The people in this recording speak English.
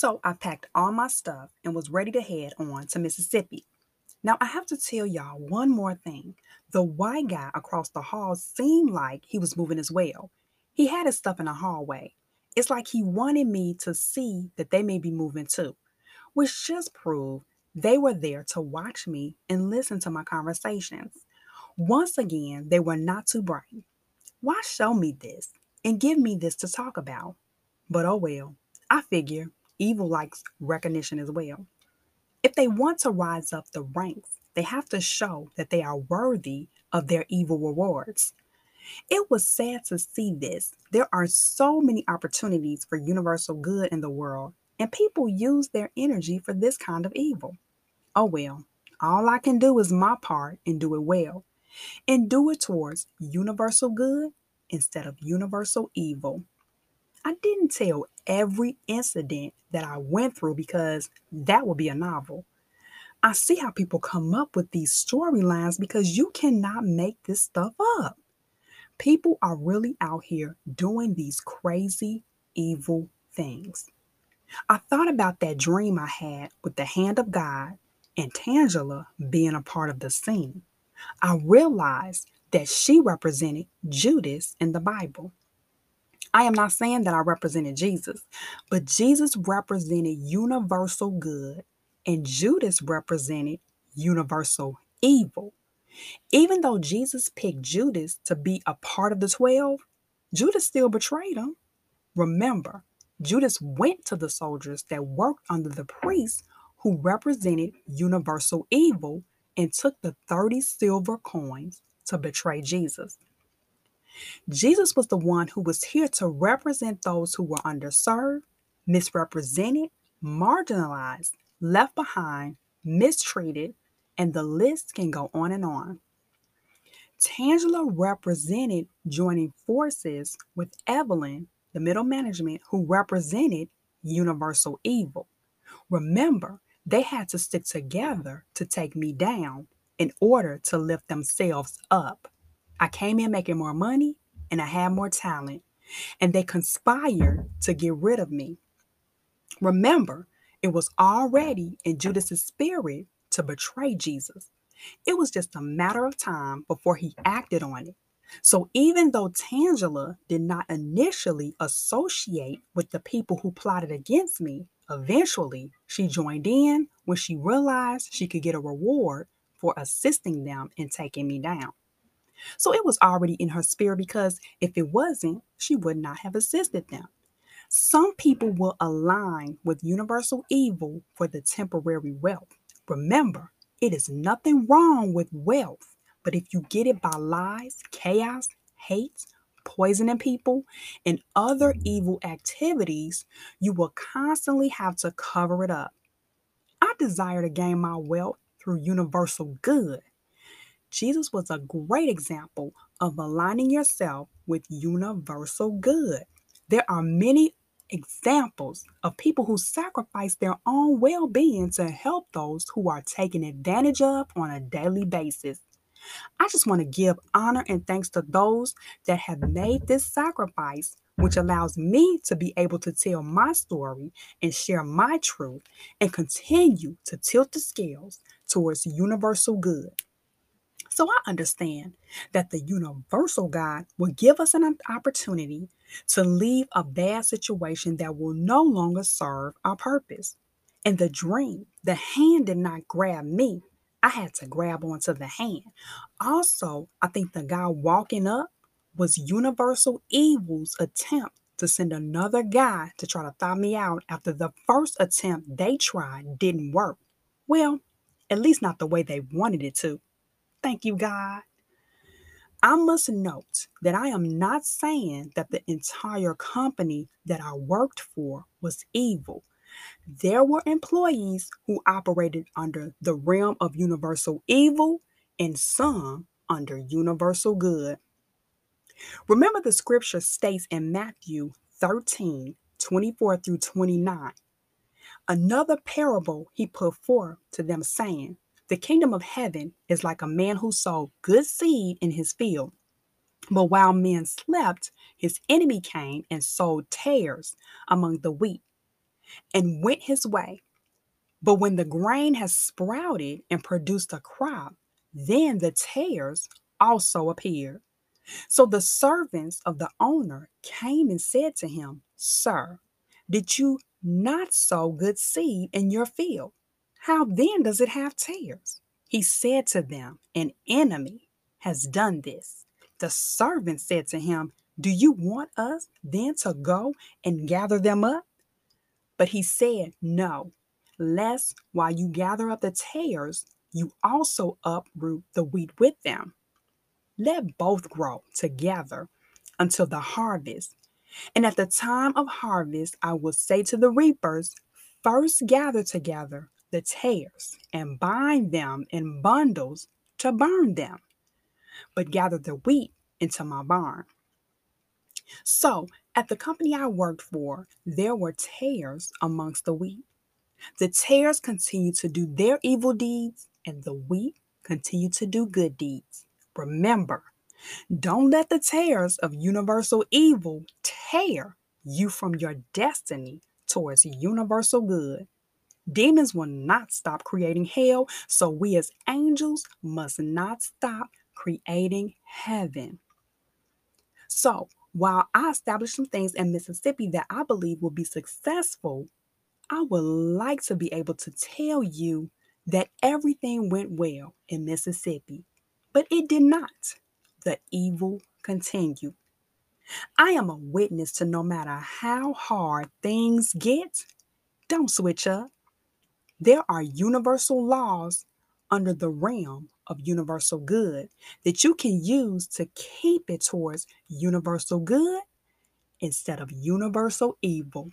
So I packed all my stuff and was ready to head on to Mississippi. Now, I have to tell y'all one more thing. The white guy across the hall seemed like he was moving as well. He had his stuff in the hallway. It's like he wanted me to see that they may be moving too, which just proved they were there to watch me and listen to my conversations. Once again, they were not too bright. Why show me this and give me this to talk about? But oh well, I figure evil likes recognition as well. If they want to rise up the ranks, they have to show that they are worthy of their evil rewards. It was sad to see this. There are so many opportunities for universal good in the world, and people use their energy for this kind of evil. Oh well, all I can do is my part and do it well, and do it towards universal good instead of universal evil. I didn't tell every incident that I went through because that would be a novel. I see how people come up with these storylines because you cannot make this stuff up. People are really out here doing these crazy, evil things. I thought about that dream I had with the hand of God and Tangela being a part of the scene. I realized that she represented Judas in the Bible. I am not saying that I represented Jesus, but Jesus represented universal good and Judas represented universal evil. Even though Jesus picked Judas to be a part of the 12, Judas still betrayed him. Remember, Judas went to the soldiers that worked under the priests who represented universal evil and took the 30 silver coins to betray Jesus. Jesus was the one who was here to represent those who were underserved, misrepresented, marginalized, left behind, mistreated, and the list can go on and on. Tangela represented joining forces with Evelyn, the middle management, who represented universal evil. Remember, they had to stick together to take me down in order to lift themselves up. I came in making more money and I had more talent, and they conspired to get rid of me. Remember, it was already in Judas's spirit to betray Jesus. It was just a matter of time before he acted on it. So even though Tangela did not initially associate with the people who plotted against me, eventually she joined in when she realized she could get a reward for assisting them in taking me down. So it was already in her spirit because if it wasn't, she would not have assisted them. Some people will align with universal evil for the temporary wealth. Remember, it is nothing wrong with wealth, but if you get it by lies, chaos, hate, poisoning people, and other evil activities, you will constantly have to cover it up. I desire to gain my wealth through universal good. Jesus was a great example of aligning yourself with universal good. There are many examples of people who sacrifice their own well being to help those who are taken advantage of on a daily basis. I just want to give honor and thanks to those that have made this sacrifice, which allows me to be able to tell my story and share my truth and continue to tilt the scales towards universal good. So I understand that the universal God will give us an opportunity to leave a bad situation that will no longer serve our purpose. And the dream, the hand did not grab me. I had to grab onto the hand. Also, I think the guy walking up was universal evil's attempt to send another guy to try to thaw me out after the first attempt they tried didn't work. Well, at least not the way they wanted it to. Thank you, God. I must note that I am not saying that the entire company that I worked for was evil. There were employees who operated under the realm of universal evil and some under universal good. Remember, the scripture states in Matthew 13 24 through 29. Another parable he put forth to them, saying, the kingdom of heaven is like a man who sowed good seed in his field. But while men slept, his enemy came and sowed tares among the wheat. and went his way. But when the grain has sprouted and produced a crop, then the tares also appeared. So the servants of the owner came and said to him, Sir, did you not sow good seed in your field? How then does it have tares? He said to them, An enemy has done this. The servant said to him, Do you want us then to go and gather them up? But he said, No, lest while you gather up the tares, you also uproot the wheat with them. Let both grow together until the harvest. And at the time of harvest, I will say to the reapers, First gather together the tares and bind them in bundles to burn them, but gather the wheat into my barn. So, at the company I worked for, there were tares amongst the wheat. The tares continued to do their evil deeds, and the wheat continued to do good deeds. Remember, don't let the tares of universal evil tear you from your destiny towards universal good. Demons will not stop creating hell, so we as angels must not stop creating heaven. So, while I established some things in Mississippi that I believe will be successful, I would like to be able to tell you that everything went well in Mississippi, but it did not. The evil continued. I am a witness to no matter how hard things get, don't switch up. There are universal laws under the realm of universal good that you can use to keep it towards universal good instead of universal evil.